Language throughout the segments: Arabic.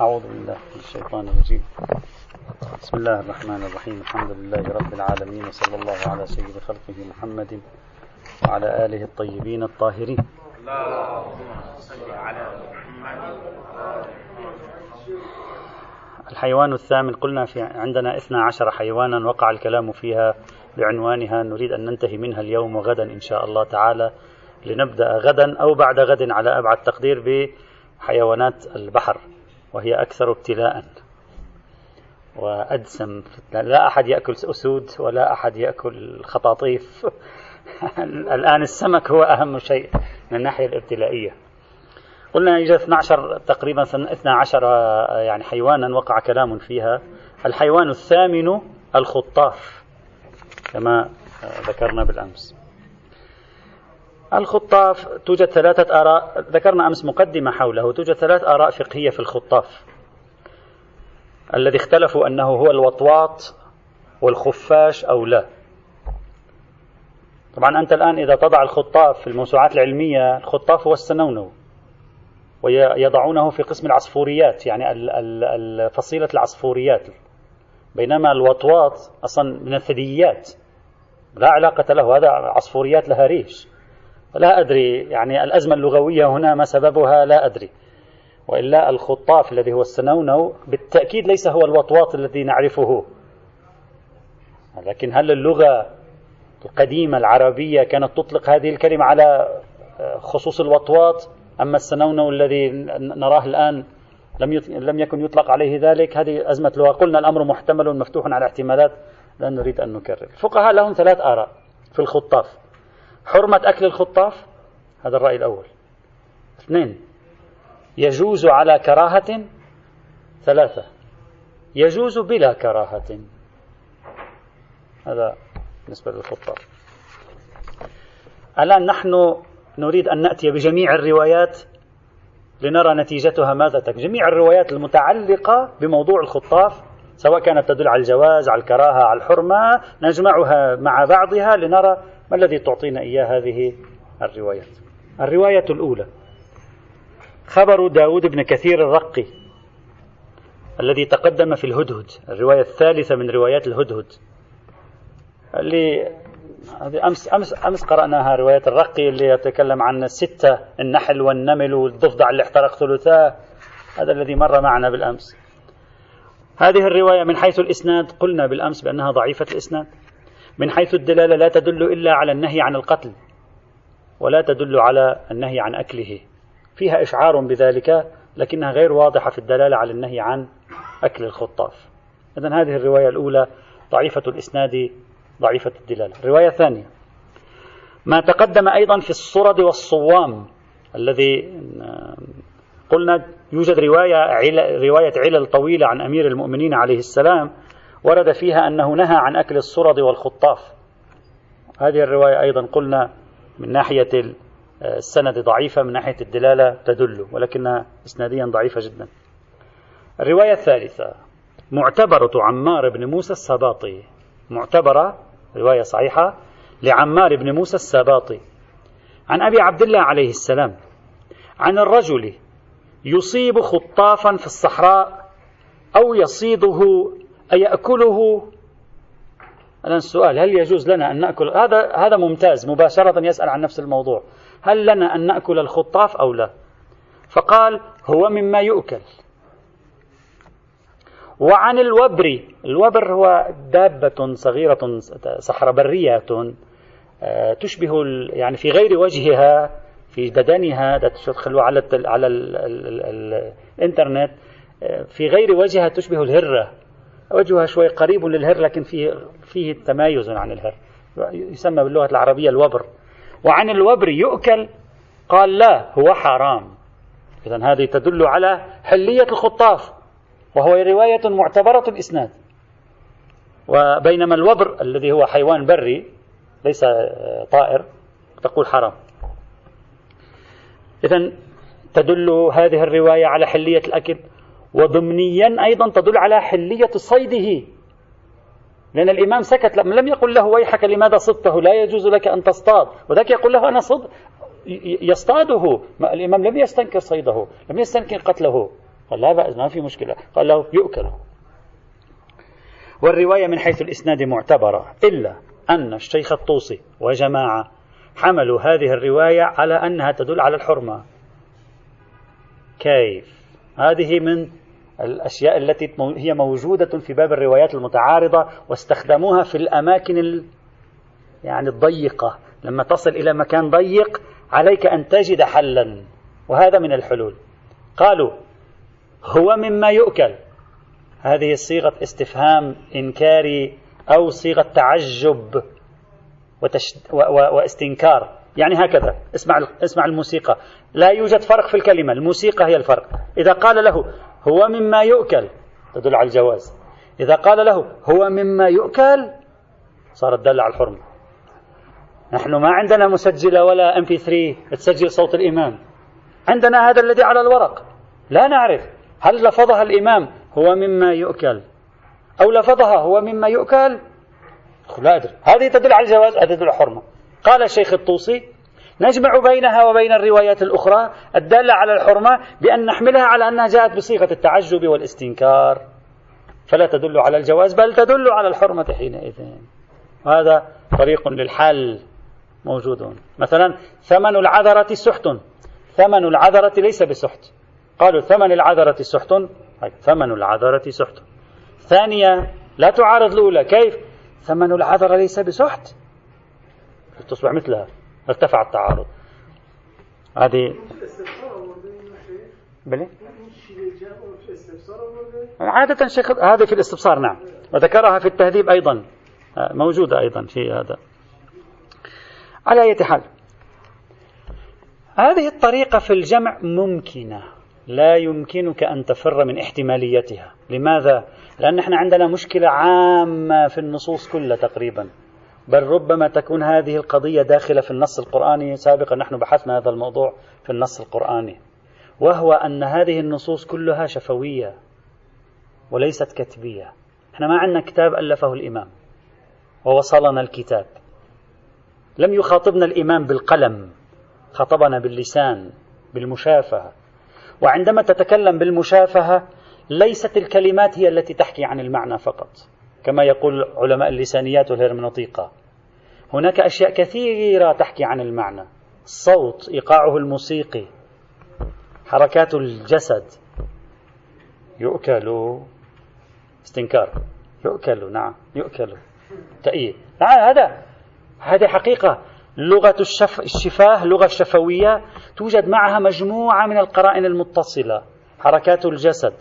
أعوذ بالله من الشيطان الرجيم. بسم الله الرحمن الرحيم. الحمد لله رب العالمين وصلى الله على سيد خلقه محمد وعلى آله الطيبين الطاهرين. الحيوان الثامن قلنا في عندنا اثنا عشر حيوانا وقع الكلام فيها بعنوانها نريد أن ننتهي منها اليوم وغدا إن شاء الله تعالى لنبدأ غدا أو بعد غد على أبعد تقدير بحيوانات البحر. وهي أكثر ابتلاء. وأدسم لا أحد يأكل أسود ولا أحد يأكل خطاطيف الآن السمك هو أهم شيء من الناحية الابتلائية. قلنا يوجد 12 تقريبا 12 يعني حيوانا وقع كلام فيها. الحيوان الثامن الخطاف كما ذكرنا بالأمس. الخطاف توجد ثلاثة آراء. ذكرنا أمس مقدمة حوله. توجد ثلاث آراء فقهية في الخطاف. الذي اختلفوا أنه هو الوطواط والخفاش أو لا. طبعا أنت الآن إذا تضع الخطاف في الموسوعات العلمية الخطاف هو السنونو. ويضعونه في قسم العصفوريات يعني فصيلة العصفوريات. بينما الوطواط أصلا من الثدييات. لا علاقة له. هذا عصفوريات لها ريش لا أدري يعني الأزمة اللغوية هنا ما سببها لا أدري. وإلا الخطاف الذي هو السنونو بالتأكيد ليس هو الوطواط الذي نعرفه. لكن هل اللغة القديمة العربية كانت تطلق هذه الكلمة على خصوص الوطواط أما السنونو الذي نراه الآن لم لم يكن يطلق عليه ذلك؟ هذه أزمة لغة. قلنا الأمر محتمل مفتوح على احتمالات لا نريد أن نكرر. الفقهاء لهم ثلاث آراء في الخطاف. حرمة أكل الخطاف؟ هذا الرأي الأول. اثنين يجوز على كراهة؟ ثلاثة يجوز بلا كراهة. هذا بالنسبة للخطاف. الآن نحن نريد أن نأتي بجميع الروايات لنرى نتيجتها ماذا تكون. جميع الروايات المتعلقة بموضوع الخطاف سواء كانت تدل على الجواز على الكراهة على الحرمة نجمعها مع بعضها لنرى ما الذي تعطينا إياه هذه الروايات؟ الرواية الأولى خبر داود بن كثير الرقي الذي تقدم في الهدهد الرواية الثالثة من روايات الهدهد. اللي أمس أمس أمس قرأناها رواية الرقي اللي يتكلم عن الستة النحل والنمل والضفدع اللي احترق ثلثاه. هذا الذي مر معنا بالأمس. هذه الرواية من حيث الإسناد قلنا بالأمس بأنها ضعيفة الإسناد. من حيث الدلالة لا تدل إلا على النهي عن القتل ولا تدل على النهي عن أكله. فيها إشعار بذلك لكنها غير واضحة في الدلالة على النهي عن أكل الخطاف. إذن هذه الرواية الأولى ضعيفة الإسناد ضعيفة الدلالة. الرواية الثانية ما تقدم أيضا في الصرد والصوام الذي قلنا يوجد رواية. رواية علل طويلة عن أمير المؤمنين عليه السلام ورد فيها أنه نهى عن أكل الصرد والخطاف. هذه الرواية أيضا قلنا من ناحية السند ضعيفة من ناحية الدلالة تدل ولكنها إسناديا ضعيفة جدا. الرواية الثالثة معتبرة عمار بن موسى السباطي. معتبرة رواية صحيحة لعمار بن موسى السباطي. عن أبي عبد الله عليه السلام عن الرجل يصيب خطافا في الصحراء أو يصيده أيأكله؟ الآن السؤال هل يجوز لنا أن نأكل؟ هذا هذا ممتاز مباشرة يسأل عن نفس الموضوع. هل لنا أن نأكل الخطاف أو لا؟ فقال هو مما يؤكل. وعن الوبر الوبر هو دابة صغيرة صحراء برية آه، تشبه يعني في غير وجهها في بدنها تدخل على على الإنترنت آه، في غير وجهها تشبه الهرة. وجهها شوي قريب للهر لكن فيه فيه تمايز عن الهر. يسمى باللغة العربية الوبر. وعن الوبر يؤكل قال لا هو حرام. إذا هذه تدل على حلية الخطاف وهو رواية معتبرة الإسناد وبينما الوبر الذي هو حيوان بري ليس طائر تقول حرام. إذا تدل هذه الرواية على حلية الأكل. وضمنيا أيضا تدل على حلية صيده. لأن الإمام سكت لم يقل له ويحك لماذا صدته لا يجوز لك أن تصطاد. وذاك يقول له أنا صد يصطاده. الإمام لم يستنكر صيده لم يستنكر قتله. قال لا بأس ما في مشكلة. قال له يؤكل والرواية من حيث الإسناد معتبرة إلا أن الشيخ الطوسي وجماعة حملوا هذه الرواية على أنها تدل على الحرمة. كيف؟ هذه من الأشياء التي هي موجودة في باب الروايات المتعارضة واستخدموها في الأماكن ال... يعني الضيقة. لما تصل إلى مكان ضيق عليك أن تجد حلا وهذا من الحلول. قالوا هو مما يؤكل. هذه صيغة استفهام إنكاري أو صيغة تعجب وتشد و... و... واستنكار. يعني هكذا. اسمع اسمع الموسيقى. لا يوجد فرق في الكلمة. الموسيقى هي الفرق. إذا قال له هو مما يؤكل تدل على الجواز. إذا قال له هو مما يؤكل صارت دل على الحرمة. نحن ما عندنا مسجلة ولا ام بي 3 تسجل صوت الإمام. عندنا هذا الذي على الورق. لا نعرف هل لفظها الإمام هو مما يؤكل أو لفظها هو مما يؤكل. لا أدري. هذه تدل على الجواز هذه تدل على الحرمة. قال الشيخ الطوسي نجمع بينها وبين الروايات الأخرى الدالة على الحرمة بأن نحملها على أنها جاءت بصيغة التعجب والاستنكار. فلا تدل على الجواز بل تدل على الحرمة حينئذ. وهذا طريق للحل موجود. مثلا ثمن العذرة سحت. ثمن العذرة ليس بسحت. قالوا ثمن العذرة سحت. ثمن العذرة سحت. ثانية لا تعارض الأولى. كيف؟ ثمن العذرة ليس بسحت. تصبح مثلها. ارتفع التعارض. هذه بلي عادة شيخ هذه في الاستبصار نعم. وذكرها في التهذيب أيضا. موجودة أيضا في هذا. على أي حال. هذه الطريقة في الجمع ممكنة. لا يمكنك أن تفر من احتماليتها. لماذا؟ لأن إحنا عندنا مشكلة عامة في النصوص كلها تقريبا. بل ربما تكون هذه القضية داخلة في النص القرآني سابقا. نحن بحثنا هذا الموضوع في النص القرآني. وهو أن هذه النصوص كلها شفوية وليست كتبية. إحنا ما عندنا كتاب ألفه الإمام ووصلنا الكتاب. لم يخاطبنا الإمام بالقلم خاطبنا باللسان بالمشافهة. وعندما تتكلم بالمشافهة ليست الكلمات هي التي تحكي عن المعنى فقط. كما يقول علماء اللسانيات والهرمنوطيقة هناك أشياء كثيرة تحكي عن المعنى. الصوت إيقاعه الموسيقي حركات الجسد. يؤكل. استنكار. يؤكل. نعم يؤكل. تأييد. نعم هذا هذه حقيقة. لغة الشف... الشفاه لغة شفوية توجد معها مجموعة من القرائن المتصلة. حركات الجسد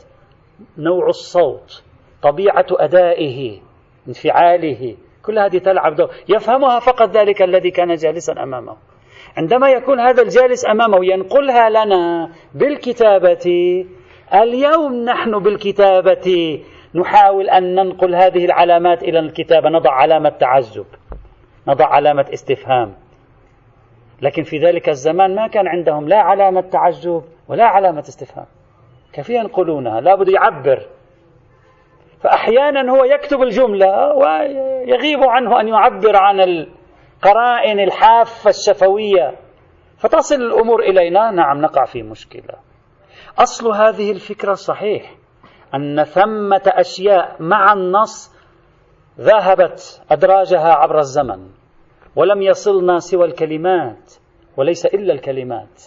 نوع الصوت. طبيعة أدائه انفعاله. كل هذه تلعب دور. يفهمها فقط ذلك الذي كان جالسا أمامه. عندما يكون هذا الجالس أمامه ينقلها لنا بالكتابة اليوم نحن بالكتابة نحاول أن ننقل هذه العلامات إلى الكتابة نضع علامة تعجب نضع علامة استفهام. لكن في ذلك الزمان ما كان عندهم لا علامة تعجب ولا علامة استفهام. كيف ينقلونها؟ لابد يعبر. فأحيانا هو يكتب الجملة ويغيب عنه أن يعبر عن القرائن الحافة الشفوية. فتصل الأمور إلينا. نعم نقع في مشكلة. أصل هذه الفكرة صحيح أن ثمة أشياء مع النص ذهبت أدراجها عبر الزمن ولم يصلنا سوى الكلمات وليس إلا الكلمات.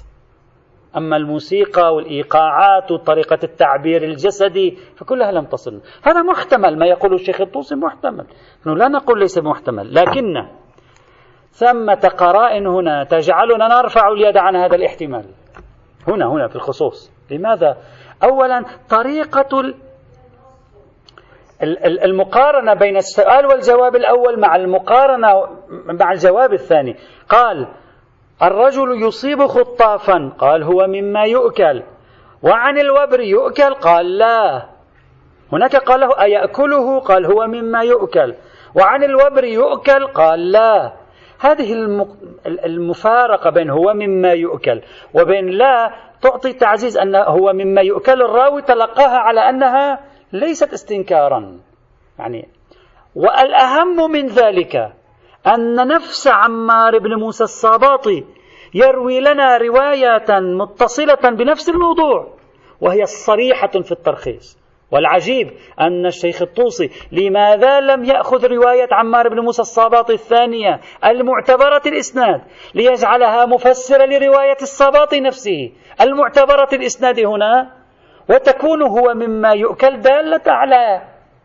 أما الموسيقى والإيقاعات وطريقة التعبير الجسدي فكلها لم تصل. هذا محتمل ما يقوله الشيخ الطوسي محتمل. نحن لا نقول ليس محتمل لكن ثمة قرائن هنا تجعلنا نرفع اليد عن هذا الاحتمال. هنا هنا في الخصوص. لماذا؟ أولا طريقة المقارنة بين السؤال والجواب الأول مع المقارنة مع الجواب الثاني. قال الرجل يصيب خطافا قال هو مما يؤكل. وعن الوبر يؤكل؟ قال لا. هناك قال له أيأكله؟ قال هو مما يؤكل. وعن الوبر يؤكل؟ قال لا. هذه المفارقة بين هو مما يؤكل وبين لا تعطي تعزيز أن هو مما يؤكل. الراوي تلقاها على أنها ليست استنكارا. يعني وألأهم من ذلك. أن نفس عمار بن موسى الصاباطي يروي لنا رواية متصلة بنفس الموضوع وهي صريحة في الترخيص. والعجيب أن الشيخ الطوسي لماذا لم يأخذ رواية عمار بن موسى الصاباطي الثانية المعتبرة الإسناد ليجعلها مفسرة لرواية الصاباطي نفسه. المعتبرة الإسناد هنا وتكون هو مما يؤكل دالة على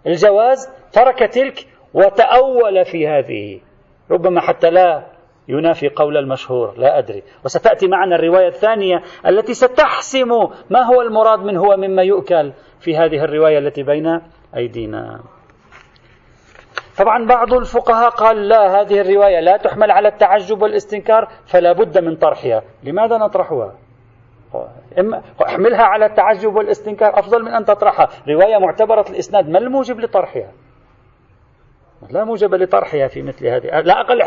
الجواز ترك تلك وتأول في هذه. ربما حتى لا ينافي قول المشهور لا أدري. وستأتي معنا الرواية الثانية التي ستحسم ما هو المراد من هو مما يؤكل في هذه الرواية التي بين أيدينا. طبعا بعض الفقهاء قال لا هذه الرواية لا تحمل على التعجب والاستنكار فلا بد من طرحها. لماذا نطرحها؟ إما أحملها على التعجب والاستنكار أفضل من أن تطرحها. رواية معتبرة الإسناد ما الموجب لطرحها؟ لا موجب لطرحها في مثل هذه. لا أقل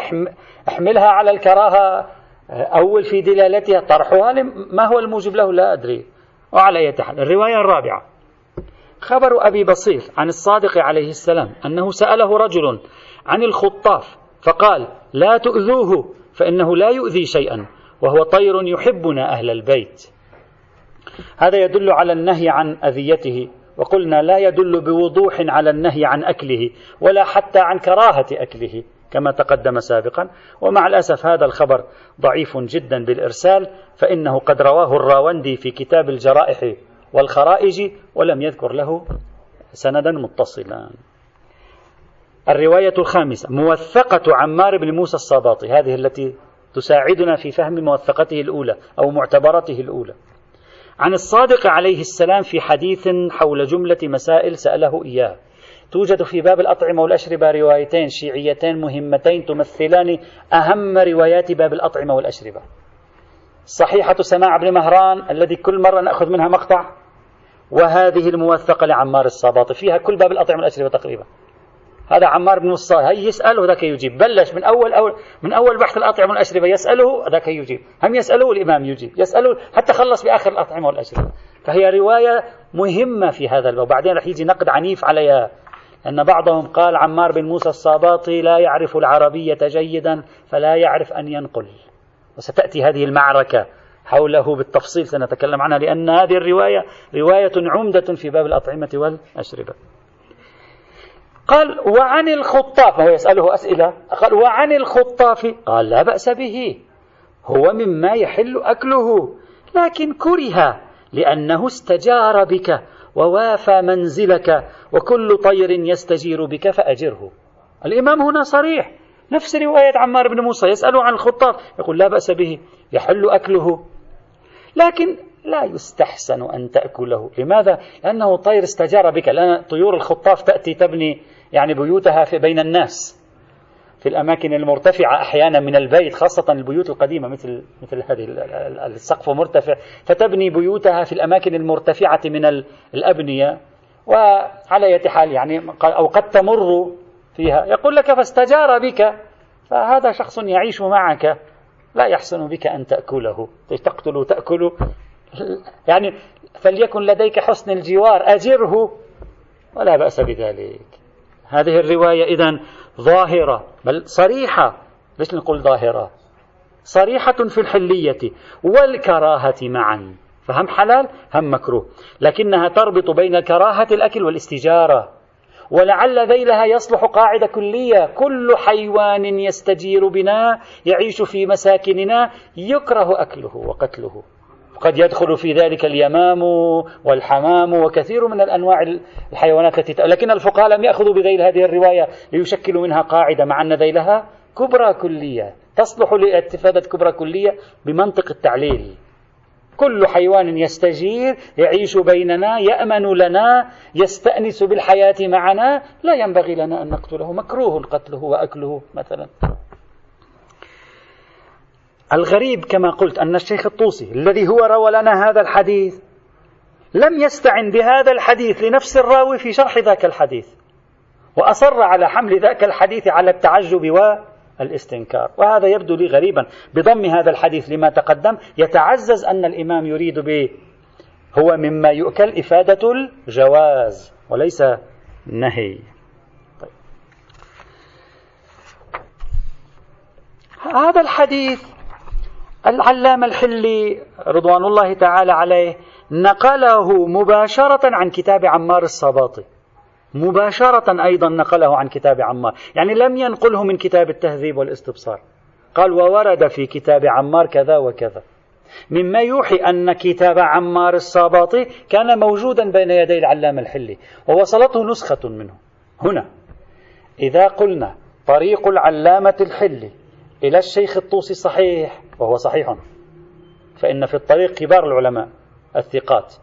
احملها على الكراهة أول في دلالتها طرحها ما هو الموجب له؟ لا أدري. وعلى أي حال الرواية الرابعة. خبر أبي بصير عن الصادق عليه السلام أنه سأله رجل عن الخطاف فقال لا تؤذوه فإنه لا يؤذي شيئا وهو طير يحبنا أهل البيت. هذا يدل على النهي عن أذيته. وقلنا لا يدل بوضوح على النهي عن أكله ولا حتى عن كراهة أكله كما تقدم سابقا. ومع الأسف هذا الخبر ضعيف جدا بالإرسال فإنه قد رواه الراوندي في كتاب الجرائح والخرائج ولم يذكر له سندا متصلا. الرواية الخامسة موثقة عمار بن موسى الصباطي هذه التي تساعدنا في فهم موثقته الأولى أو معتبرته الأولى. عن الصادق عليه السلام في حديث حول جملة مسائل سأله إياه. توجد في باب الأطعمة والأشربة روايتين شيعيتين مهمتين تمثلان أهم روايات باب الأطعمة والأشربة. صحيحة سماع بن مهران الذي كل مرة نأخذ منها مقطع. وهذه الموثقة لعمار الصباطي فيها كل باب الأطعمة والأشربة تقريبا. هذا عمار بن الصالح. هي يسأله ذاك يجيب. بلش من أول أول من أول بحث الأطعمة والأشربة يسأله ذاك يجيب. هم يسأله والإمام يجيب. يسأله حتى خلص بآخر الأطعمة والأشربة. فهي رواية مهمة في هذا الباب. وبعدين رح يجي نقد عنيف عليها. أن بعضهم قال عمار بن موسى الصاباطي لا يعرف العربية جيدا فلا يعرف أن ينقل. وستأتي هذه المعركة حوله بالتفصيل سنتكلم عنها لأن هذه الرواية رواية عمدة في باب الأطعمة والأشربة. قال وعن الخطاف. هو يسأله أسئلة. قال وعن الخطاف. قال لا بأس به. هو مما يحل أكله. لكن كره لأنه استجار بك ووافى منزلك وكل طير يستجير بك فأجره. الإمام هنا صريح. نفس رواية عمار بن موسى يسأله عن الخطاف. يقول لا بأس به. يحل أكله. لكن لا يستحسن أن تأكله. لماذا؟ لأنه طير استجار بك. لأن طيور الخطاف تأتي تبني يعني بيوتها في بين الناس في الأماكن المرتفعة أحيانا من البيت خاصة البيوت القديمة مثل مثل هذه السقف مرتفع فتبني بيوتها في الأماكن المرتفعة من الأبنية. وعلى أية حال يعني أو قد تمر فيها. يقول لك فاستجار بك فهذا شخص يعيش معك لا يحسن بك أن تأكله. تقتل تأكل. يعني فليكن لديك حسن الجوار أجره. ولا بأس بذلك. هذه الرواية إذا ظاهرة بل صريحة. ليش نقول ظاهرة؟ صريحة في الحلية والكراهة معا. فهم حلال؟ هم مكروه. لكنها تربط بين كراهة الأكل والاستجارة. ولعل ذيلها يصلح قاعدة كلية. كل حيوان يستجير بنا يعيش في مساكننا يكره أكله وقتله. قد يدخل في ذلك اليمام والحمام وكثير من الأنواع الحيوانات التي لكن الفقهاء لم يأخذوا بذيل هذه الرواية ليشكلوا منها قاعدة مع أن ذيلها كبرى كلية تصلح لاستفادة كبرى كلية بمنطق التعليل. كل حيوان يستجير يعيش بيننا يأمن لنا يستأنس بالحياة معنا لا ينبغي لنا أن نقتله مكروه قتله وأكله مثلا. الغريب كما قلت أن الشيخ الطوسي الذي هو روى لنا هذا الحديث لم يستعن بهذا الحديث لنفس الراوي في شرح ذاك الحديث وأصر على حمل ذاك الحديث على التعجب والاستنكار. وهذا يبدو لي غريبا بضم هذا الحديث لما تقدم. يتعزز أن الإمام يريد به هو مما يؤكل إفادة الجواز وليس النهي طيب. هذا الحديث العلامة الحلي رضوان الله تعالى عليه نقله مباشرة عن كتاب عمار الصباطي. مباشرة أيضا نقله عن كتاب عمار. يعني لم ينقله من كتاب التهذيب والاستبصار. قال وورد في كتاب عمار كذا وكذا. مما يوحي أن كتاب عمار الصاباطي كان موجودا بين يدي العلامة الحلي ووصلته نسخة منه. هنا إذا قلنا طريق العلامة الحلي إلى الشيخ الطوسي صحيح وهو صحيح. فإن في الطريق كبار العلماء الثقات.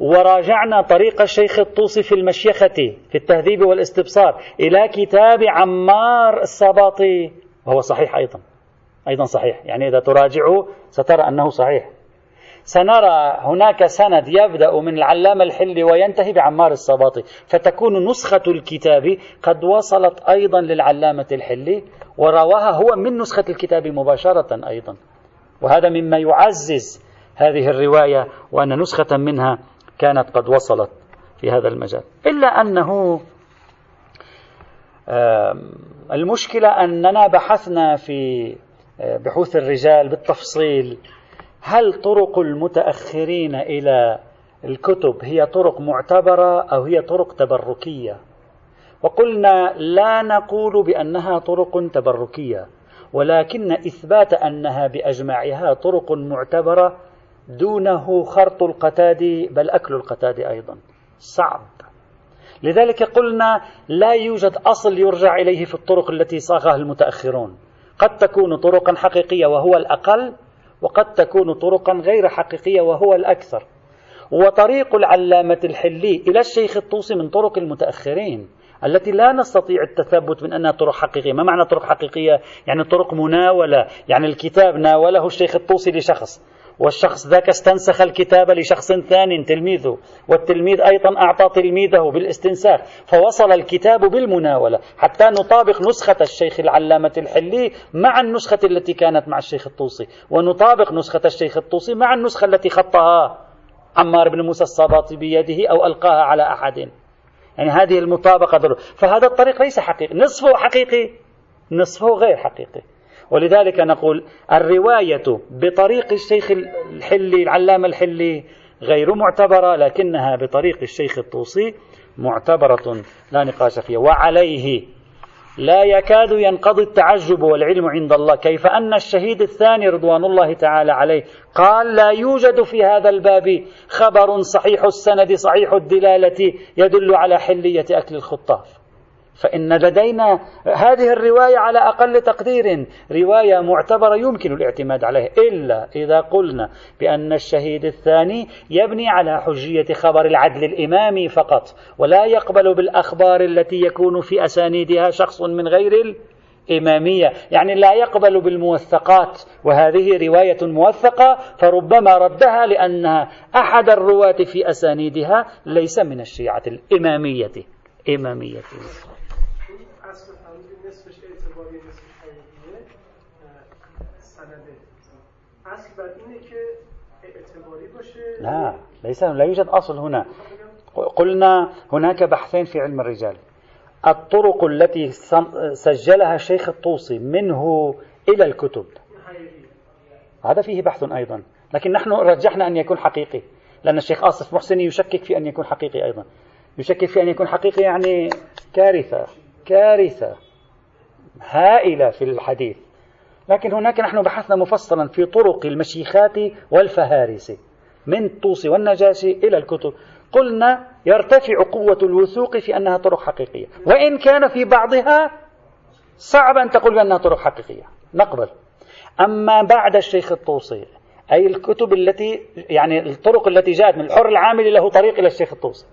وراجعنا طريق الشيخ الطوسي في المشيخة في التهذيب والاستبصار إلى كتاب عمار الصباطي وهو صحيح أيضا. أيضا صحيح. يعني إذا تراجعه سترى أنه صحيح. سنرى هناك سند يبدأ من العلامة الحلي وينتهي بعمار الصباطي فتكون نسخة الكتاب قد وصلت أيضا للعلامة الحلي ورواها هو من نسخة الكتاب مباشرة أيضا. وهذا مما يعزز هذه الرواية وأن نسخة منها كانت قد وصلت في هذا المجال. إلا أنه المشكلة أننا بحثنا في بحوث الرجال بالتفصيل هل طرق المتأخرين إلى الكتب هي طرق معتبرة أو هي طرق تبركية؟ وقلنا لا نقول بأنها طرق تبركية ولكن إثبات أنها بأجمعها طرق معتبرة دونه خرط القتاد بل أكل القتاد أيضا. صعب. لذلك قلنا لا يوجد أصل يرجع إليه في الطرق التي صاغها المتأخرون. قد تكون طرقا حقيقية وهو الأقل وقد تكون طرقا غير حقيقية وهو الأكثر. وطريق العلامة الحلي إلى الشيخ الطوسي من طرق المتأخرين التي لا نستطيع التثبت من أنها طرق حقيقية. ما معنى طرق حقيقية؟ يعني طرق مناولة. يعني الكتاب ناوله الشيخ الطوسي لشخص. والشخص ذاك استنسخ الكتاب لشخص ثاني تلميذه. والتلميذ أيضا أعطى تلميذه بالاستنساخ. فوصل الكتاب بالمناولة. حتى نطابق نسخة الشيخ العلامة الحلي مع النسخة التي كانت مع الشيخ الطوسي. ونطابق نسخة الشيخ الطوسي مع النسخة التي خطها عمار بن موسى الصباطي بيده أو ألقاها على أحد. يعني هذه المطابقة. فهذا الطريق ليس حقيقي. نصفه حقيقي نصفه غير حقيقي. ولذلك نقول الرواية بطريق الشيخ الحلي العلامة الحلي غير معتبرة لكنها بطريق الشيخ الطوسي معتبرة لا نقاش فيها. وعليه لا يكاد ينقضي التعجب والعلم عند الله كيف أن الشهيد الثاني رضوان الله تعالى عليه قال لا يوجد في هذا الباب خبر صحيح السند صحيح الدلالة يدل على حلية أكل الخطاف. فإن لدينا هذه الرواية على أقل تقدير. رواية معتبرة يمكن الاعتماد عليها إلا إذا قلنا بأن الشهيد الثاني يبني على حجية خبر العدل الإمامي فقط ولا يقبل بالأخبار التي يكون في أسانيدها شخص من غير الإمامية. يعني لا يقبل بالموثقات وهذه رواية موثقة فربما ردها لأنها أحد الرواة في أسانيدها ليس من الشيعة الإمامية. إمامية. لا ليس لا يوجد أصل هنا. قلنا هناك بحثين في علم الرجال. الطرق التي سجلها الشيخ الطوسي منه إلى الكتب. هذا فيه بحث أيضا. لكن نحن رجحنا أن يكون حقيقي. لأن الشيخ آصف محسني يشكك في أن يكون حقيقي أيضا. يشكك في أن يكون حقيقي يعني كارثة كارثة هائلة في الحديث. لكن هناك نحن بحثنا مفصلا في طرق المشيخات والفهارس من الطوسي والنجاشي إلى الكتب. قلنا يرتفع قوة الوثوق في أنها طرق حقيقية. وإن كان في بعضها صعب أن تقول بأنها طرق حقيقية. نقبل. أما بعد الشيخ الطوسي أي الكتب التي يعني الطرق التي جاءت من الحر العامل له طريق إلى الشيخ الطوسي.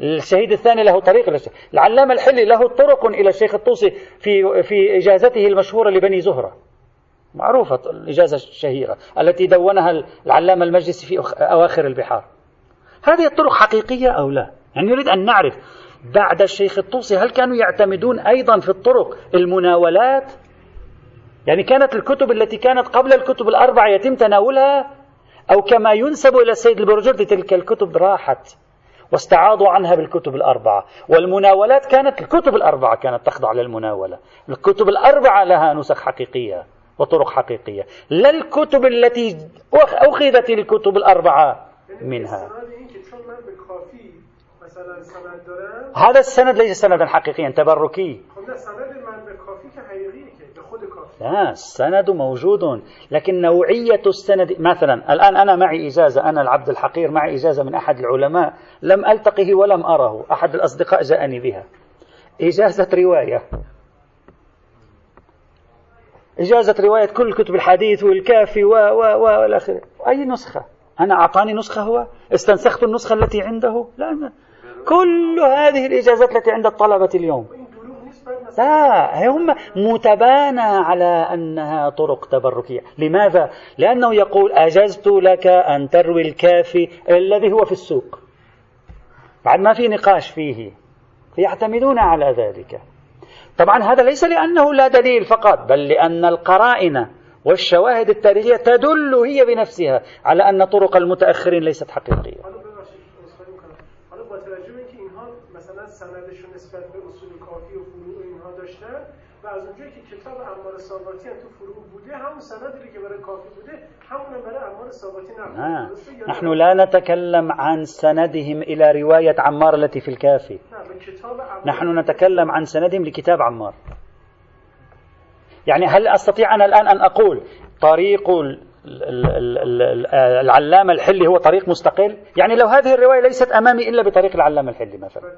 الشهيد الثاني له طريق إلى الشيخ. العلامة الحلي له طرق إلى الشيخ الطوسي في في إجازته المشهورة لبني زهرة. معروفة الإجازة الشهيرة التي دونها العلامة المجلسي في أواخر البحار. هذه الطرق حقيقية أو لا؟ يعني نريد أن نعرف بعد الشيخ الطوسي هل كانوا يعتمدون أيضا في الطرق المناولات؟ يعني كانت الكتب التي كانت قبل الكتب الأربعة يتم تناولها؟ أو كما ينسب إلى السيد البرجردي تلك الكتب راحت واستعاضوا عنها بالكتب الأربعة. والمناولات كانت الكتب الأربعة كانت تخضع للمناولة. الكتب الأربعة لها نسخ حقيقية. وطرق حقيقية. لا الكتب التي أخذت الكتب الأربعة منها. هذا السند ليس سندا حقيقيا تبركي. لا السند موجود لكن نوعية السند مثلا الآن أنا معي إجازة أنا العبد الحقير معي إجازة من أحد العلماء لم ألتقه ولم أره أحد الأصدقاء جاءني بها. إجازة رواية. إجازة رواية كل كتب الحديث والكافي و و و والآخر أي نسخة؟ أنا أعطاني نسخة هو؟ استنسخت النسخة التي عنده؟ لا كل هذه الإجازات التي عند الطلبة اليوم. لا هم متبانى على أنها طرق تبركية. لماذا؟ لأنه يقول أجزت لك أن تروي الكافي الذي هو في السوق. بعد ما في نقاش فيه فيعتمدون على ذلك. طبعا هذا ليس لأنه لا دليل فقط بل لأن القرائن والشواهد التاريخية تدل هي بنفسها على أن طرق المتأخرين ليست حقيقية. از اونجایی که کتاب عمار ساباطی هم تو فروع بوده همون سندی که برای کافی بوده همون برای عمار ساباطی نبوده. نحن لا نتكلم عن سندهم إلى رواية عمار التي في الكافي نحن نتكلم عن سندهم لكتاب عمار. يعني هل أستطيع أنا الآن أن أقول طريق العلامة الحلي هو طريق مستقل. يعني لو هذه الرواية ليست أمامي إلا بطريق العلامة الحلي مثلا.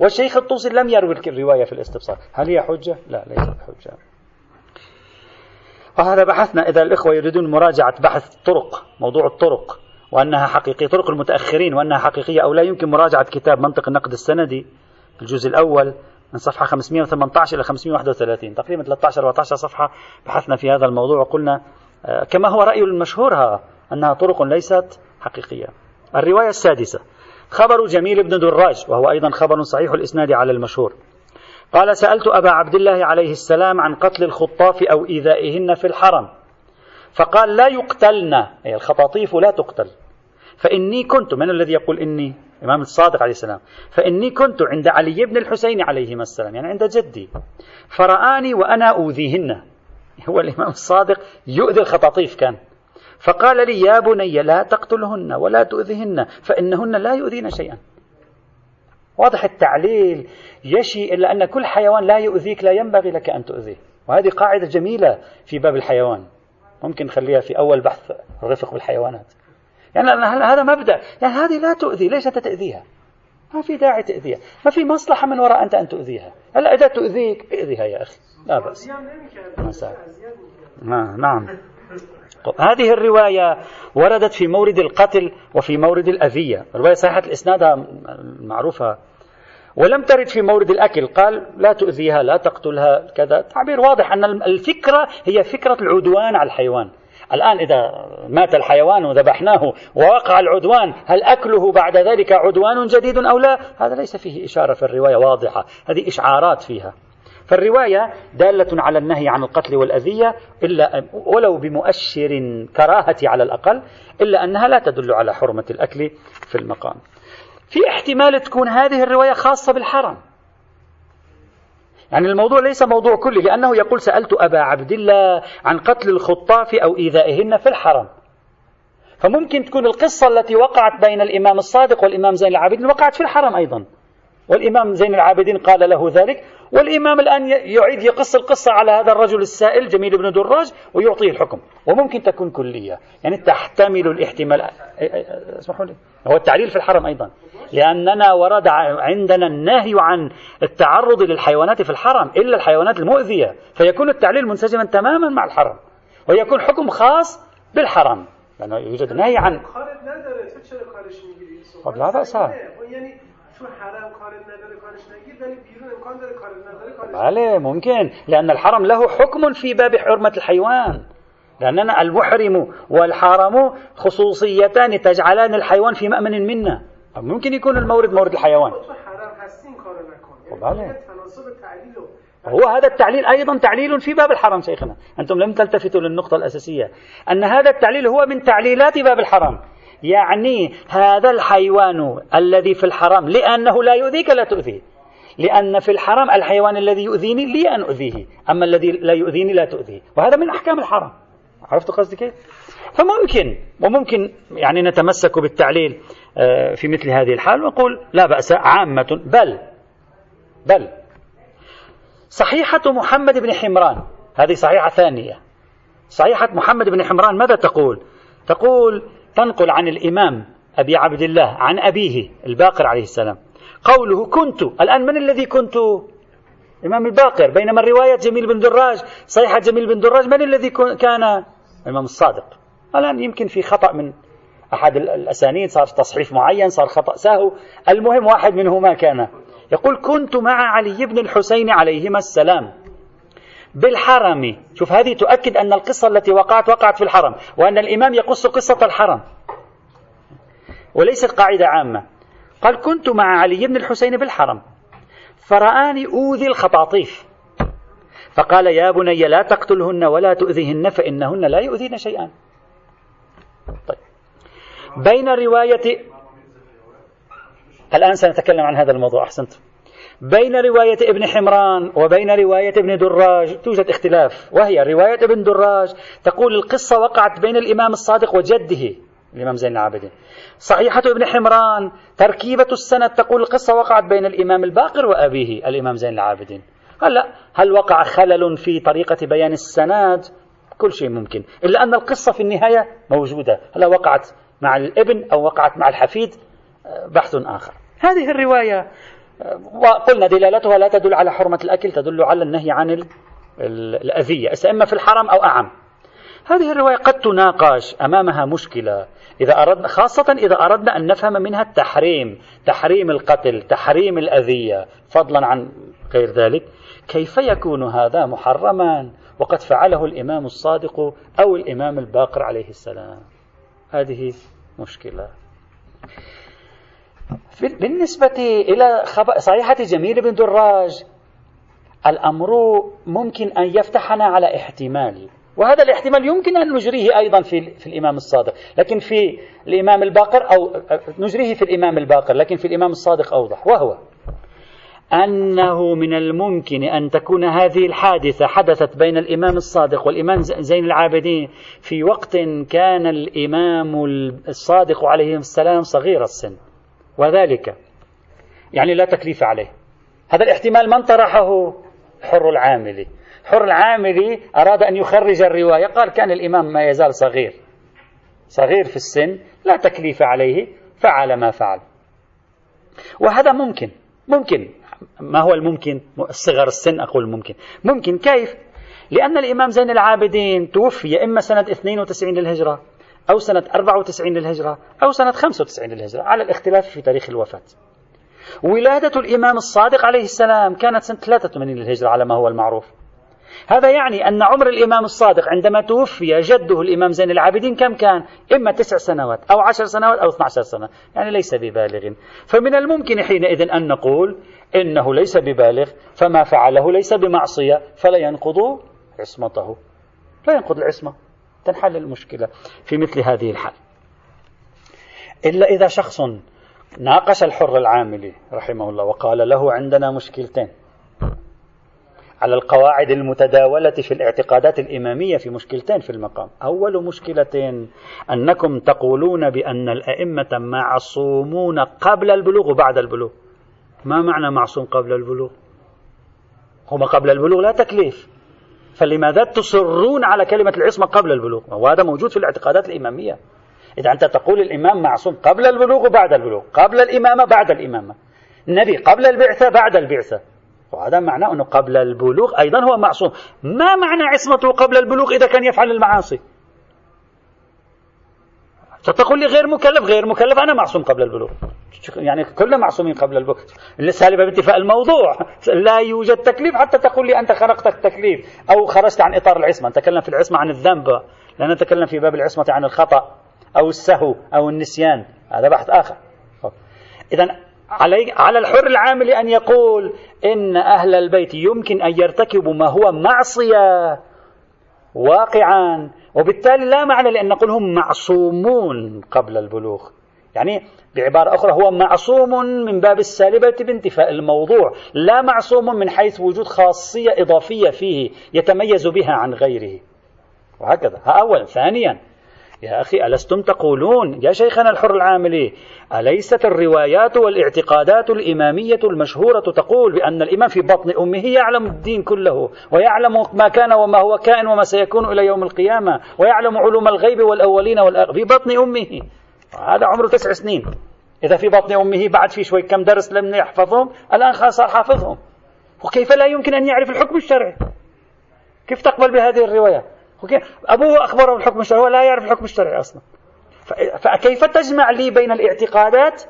والشيخ الطوسي لم يروي الرواية في الاستبصار. هل هي حجة؟ لا ليست حجة. وهذا بحثنا. إذا الإخوة يريدون مراجعة بحث الطرق موضوع الطرق وأنها حقيقية طرق المتأخرين وأنها حقيقية أو لا يمكن مراجعة كتاب منطق النقد السندي الجزء الأول من صفحة 518 إلى 531 تقريبا 13 14 صفحة بحثنا في هذا الموضوع. وقلنا كما هو رأي المشهور أنها طرق ليست حقيقية. الرواية السادسة خبر جميل بن دراج وهو أيضا خبر صحيح الإسناد على المشهور. قال سألت أبا عبد الله عليه السلام عن قتل الخطاف أو إيذائهن في الحرم. فقال لا يقتلن. أي الخطاطيف لا تقتل. فإني كنت من الذي يقول إني؟ الإمام الصادق عليه السلام. فإني كنت عند علي بن الحسين عليهما السلام يعني عند جدي. فرآني وأنا أوذيهن. هو الإمام الصادق يؤذي الخطاطيف كان. فقال لي يا بني لا تقتلهن ولا تؤذهن فإنهن لا يؤذين شيئا. واضح التعليل يشي إلا أن كل حيوان لا يؤذيك لا ينبغي لك أن تؤذيه. وهذه قاعدة جميلة في باب الحيوان. ممكن نخليها في أول بحث الرفق بالحيوانات. يعني هذا مبدأ؟ يعني هذه لا تؤذي ليش أنت تأذيها؟ ما في داعي تأذيها. ما في مصلحة من وراء أنت أن تؤذيها. هلا إذا تؤذيك ائذيها يا أخي. لا بأس. نعم هذه الرواية وردت في مورد القتل وفي مورد الأذية. الرواية صحيحة الإسناد معروفة. ولم ترد في مورد الأكل. قال لا تؤذيها لا تقتلها كذا. تعبير واضح أن الفكرة هي فكرة العدوان على الحيوان. الآن إذا مات الحيوان وذبحناه ووقع العدوان هل أكله بعد ذلك عدوان جديد أو لا؟ هذا ليس فيه إشارة في الرواية واضحة. هذه إشعارات فيها. فالرواية دالة على النهي عن القتل والأذية إلا ولو بمؤشر كراهة على الأقل إلا أنها لا تدل على حرمة الأكل في المقام. في احتمال تكون هذه الرواية خاصة بالحرم. يعني الموضوع ليس موضوع كلي لأنه يقول سألت أبا عبد الله عن قتل الخطاف أو إيذائهن في الحرم. فممكن تكون القصة التي وقعت بين الإمام الصادق والإمام زين العابدين وقعت في الحرم أيضا. والإمام زين العابدين قال له ذلك والإمام الآن يعيد يقص القصة على هذا الرجل السائل جميل بن دراج ويعطيه الحكم. وممكن تكون كلية يعني تحتمل الاحتمال اسمحوا لي. هو التعليل في الحرم أيضا. لأننا ورد عندنا النهي عن التعرض للحيوانات في الحرم إلا الحيوانات المؤذية فيكون التعليل منسجما تماما مع الحرم ويكون حكم خاص بالحرم. لأنه يوجد نهي عن طب لا بأس. تو حرم کارت نداره کارش نگیر ولی بیرون امکان داره کارت نداره کارش بله ممكن لأن الحرم له حكم في باب حرمة الحيوان. لأننا المحرم والحرم خصوصيتان تجعلان الحيوان في مأمن منا. ممكن يكون المورد مورد الحيوان. بله. هو هذا التعليل أيضا تعليل في باب الحرم شيخنا أنتم لم تلتفتوا للنقطة الأساسية. أن هذا التعليل هو من تعليلات باب الحرم. يعني هذا الحيوان الذي في الحرم لأنه لا يؤذيك لا تؤذيه. لأن في الحرم الحيوان الذي يؤذيني لي أن أؤذيه أما الذي لا يؤذيني لا تؤذيه. وهذا من أحكام الحرم عرفت قصدي كيف؟ فممكن وممكن يعني نتمسك بالتعليل آه، في مثل هذه الحال ونقول لا بأس عامة بل بله. صحيحة محمد بن حمران هذه صحيحة ثانية. صحيحة محمد بن حمران ماذا تقول؟ تقول تنقل عن الإمام أبي عبد الله عن أبيه الباقر عليه السلام. قوله كنت الآن من الذي كنت؟ الإمام الباقر بينما الرواية جميل بن دراج صحيحة جميل بن دراج من الذي كان؟ الإمام الصادق. الآن يمكن في خطأ من أحد الأسانيد صار تصحيف معين صار خطأ سهو. المهم واحد منهما كان. يقول كنت مع علي بن الحسين عليهما السلام. بالحرم. شوف هذه تؤكد أن القصة التي وقعت وقعت في الحرم وأن الإمام يقص قصة الحرم. وليست قاعدة عامة. قال كنت مع علي بن الحسين بالحرم. فرآني أوذي الخطاطيف. فقال يا بني لا تقتلهن ولا تؤذيهن فإنهن لا يؤذين شيئا. طيب. بين رواية الآن سنتكلم عن هذا الموضوع. أحسنت بين رواية ابن حمران وبين رواية ابن دراج توجد اختلاف وهي رواية ابن دراج تقول القصة وقعت بين الإمام الصادق وجده الإمام زين العابدين. صحيحة ابن حمران تركيبة السند تقول القصة وقعت بين الإمام الباقر وأبيه الإمام زين العابدين. هلا هل وقع خلل في طريقة بيان السند؟ كل شيء ممكن إلا أن القصة في النهاية موجودة. هل وقعت مع الابن أو وقعت مع الحفيد؟ بحث آخر. هذه الرواية وقلنا دلالتها لا تدل على حرمة الأكل تدل على النهي عن الأذية إما في الحرم أو أعم. هذه الرواية قد تناقش أمامها مشكلة إذا أردنا خاصة إذا أردنا أن نفهم منها التحريم تحريم القتل تحريم الأذية فضلا عن غير ذلك. كيف يكون هذا محرما؟ وقد فعله الإمام الصادق أو الإمام الباقر عليه السلام. هذه مشكلة. بالنسبة إلى صحيحة جميل بن دراج الأمر ممكن أن يفتحنا على احتمال وهذا الاحتمال يمكن أن نجريه أيضا في, في الإمام الصادق لكن في الإمام الباقر أو نجريه في الإمام الباقر لكن في الإمام الصادق أوضح وهو أنه من الممكن أن تكون هذه الحادثة حدثت بين الإمام الصادق والإمام زين العابدين في وقت كان الإمام الصادق عليه السلام صغير السن. وذلك. يعني لا تكليف عليه. هذا الاحتمال من طرحه؟ حر العاملي. حر العاملي أراد أن يخرج الرواية. قال كان الإمام ما يزال صغير. صغير في السن. لا تكليف عليه. فعل ما فعل. وهذا ممكن. ممكن. ما هو الممكن؟ صغر السن أقول ممكن. ممكن. كيف؟ لأن الإمام زين العابدين توفي إما سنة 92 للهجرة. أو سنة 94 للهجرة أو سنة 95 للهجرة على الاختلاف في تاريخ الوفاة. ولادة الإمام الصادق عليه السلام كانت سنة 83 للهجرة على ما هو المعروف. هذا يعني أن عمر الإمام الصادق عندما توفي جده الإمام زين العابدين كم كان؟ إما تسع سنوات أو عشر سنوات أو 12 سنة يعني ليس ببالغ. فمن الممكن حينئذ أن نقول إنه ليس ببالغ فما فعله ليس بمعصية فلا ينقض عصمته. لا ينقض العصمة. تنحل المشكلة في مثل هذه الحال. إلا إذا شخص ناقش الحر العاملي رحمه الله وقال له عندنا مشكلتين. على القواعد المتداولة في الاعتقادات الإمامية في مشكلتين في المقام. أول مشكلة أنكم تقولون بأن الأئمة معصومون قبل البلوغ وبعد البلوغ. ما معنى معصوم قبل البلوغ؟ هم قبل البلوغ لا تكليف. فلماذا تصرون على كلمة العصمة قبل البلوغ؟ وهذا موجود في الاعتقادات الإمامية. إذا أنت تقول الإمام معصوم قبل البلوغ وبعد البلوغ قبل الإمامة بعد الإمامة النبي قبل البعثة بعد البعثة. وهذا معناه أنه قبل البلوغ أيضا هو معصوم. ما معنى عصمته قبل البلوغ إذا كان يفعل المعاصي؟ ستقول لي غير مكلف غير مكلف أنا معصوم قبل البلوغ. يعني كلنا معصومين قبل البلوغ. السالبة بانتفاء الموضوع. لا يوجد تكليف حتى تقول لي أنت خرقت التكليف أو خرجت عن إطار العصمة. نتكلم في العصمة عن الذنب. لا نتكلم في باب العصمة عن الخطأ أو السهو أو النسيان. هذا بحث آخر. إذا علي على الحر العامل أن يقول إن أهل البيت يمكن أن يرتكبوا ما هو معصية واقعا وبالتالي لا معنى لأن نقول هم معصومون قبل البلوغ. يعني بعبارة أخرى هو معصوم من باب السالبة بانتفاء الموضوع لا معصوم من حيث وجود خاصية إضافية فيه يتميز بها عن غيره. وهكذا. أولا. ثانيا. يا أخي ألستم تقولون؟ يا شيخنا الحر العاملي أليست الروايات والاعتقادات الإمامية المشهورة تقول بأن الإمام في بطن أمه يعلم الدين كله ويعلم ما كان وما هو كائن وما سيكون إلى يوم القيامة ويعلم علوم الغيب والأولين والآخرين في بطن أمه. هذا عمره تسع سنين. إذا في بطن أمه بعد في شوي كم درس لم يحفظهم الآن خلاص صار حافظهم. وكيف لا يمكن أن يعرف الحكم الشرعي؟ كيف تقبل بهذه الروايات أبوه أخبره بالحكم الشرعي هو لا يعرف الحكم الشرعي أصلا. فكيف تجمع لي بين الاعتقادات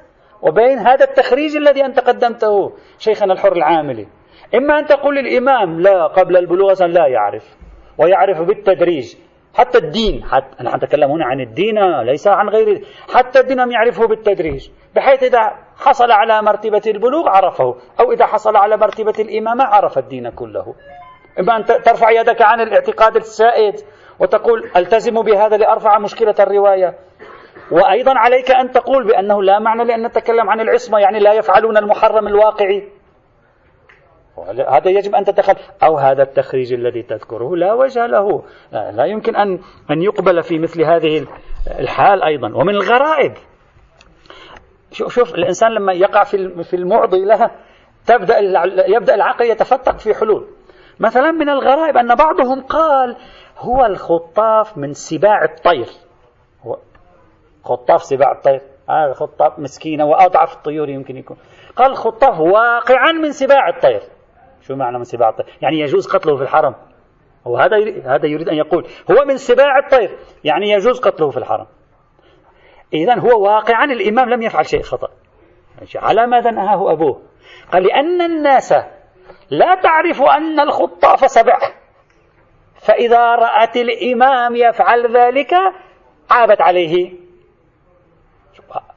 وبين هذا التخريج الذي أنت قدمته شيخنا الحر العاملي؟ إما أن تقول الإمام لا قبل البلوغ لا يعرف ويعرف بالتدريج. حتى الدين حتى نحن نتكلم هنا عن الدين ليس عن غير حتى الدين يعرفه بالتدريج بحيث إذا حصل على مرتبة البلوغ عرفه أو إذا حصل على مرتبة الإمامة عرف الدين كله. إما أن ترفع يدك عن الاعتقاد السائد وتقول ألتزم بهذا لأرفع مشكلة الرواية. وأيضا عليك أن تقول بأنه لا معنى لأن نتكلم عن العصمة يعني لا يفعلون المحرم الواقعي. هذا يجب أن تتخل أو هذا التخريج الذي تذكره لا وجه له. لا, يمكن أن أن يقبل في مثل هذه الحال أيضا. ومن الغرائب. شوف, شوف الإنسان لما يقع في في المعضلة تبدأ يبدأ العقل يتفتق في حلول. مثلا من الغرائب أن بعضهم قال هو الخطاف من سباع الطير. هو خطاف سباع الطير. هذا خطاف مسكينة وأضعف الطيور يمكن يكون. قال الخطاف واقعا من سباع الطير. شو معنى من سباع الطير؟ يعني يجوز قتله في الحرم. وهذا هذا يريد أن يقول هو من سباع الطير. يعني يجوز قتله في الحرم. إذا هو واقعا الإمام لم يفعل شيء خطأ. على ماذا نهاه أبوه؟ قال لأن الناس لا تعرف أن الخطاف سبع. فإذا رأت الإمام يفعل ذلك عابت عليه.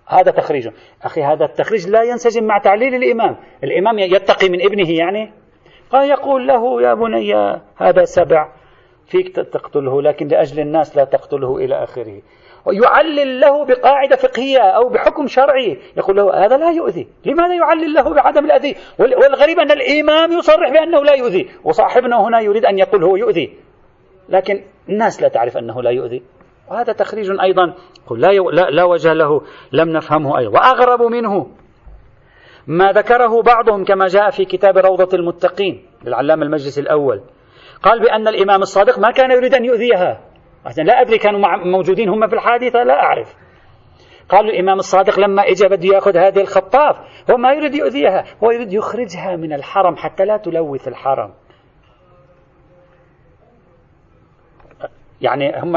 هذا تخريج. أخي هذا التخريج لا ينسجم مع تعليل الإمام. الإمام يتقي من ابنه يعني؟ قال يقول له يا بني هذا سبع. فيك تقتله لكن لأجل الناس لا تقتله إلى آخره. ويعلل له بقاعدة فقهية أو بحكم شرعي. يقول له هذا لا يؤذي. لماذا يعلل له بعدم الأذى والغريب أن الإمام يصرح بأنه لا يؤذي. وصاحبنا هنا يريد أن يقول هو يؤذي. لكن الناس لا تعرف أنه لا يؤذي. وهذا تخريج أيضا. لا, لا, لا وجه له. لم نفهمه أيضا. وأغرب منه ما ذكره بعضهم كما جاء في كتاب روضة المتقين للعلامة المجلس الأول. قال بأن الإمام الصادق ما كان يريد أن يؤذيها. لا أدري كانوا موجودين هم في الحادثة لا أعرف. قالوا الإمام الصادق لما إجا بده يأخذ هذه الخطاف هو ما يريد يؤذيها هو يريد يخرجها من الحرم حتى لا تلوث الحرم. يعني هم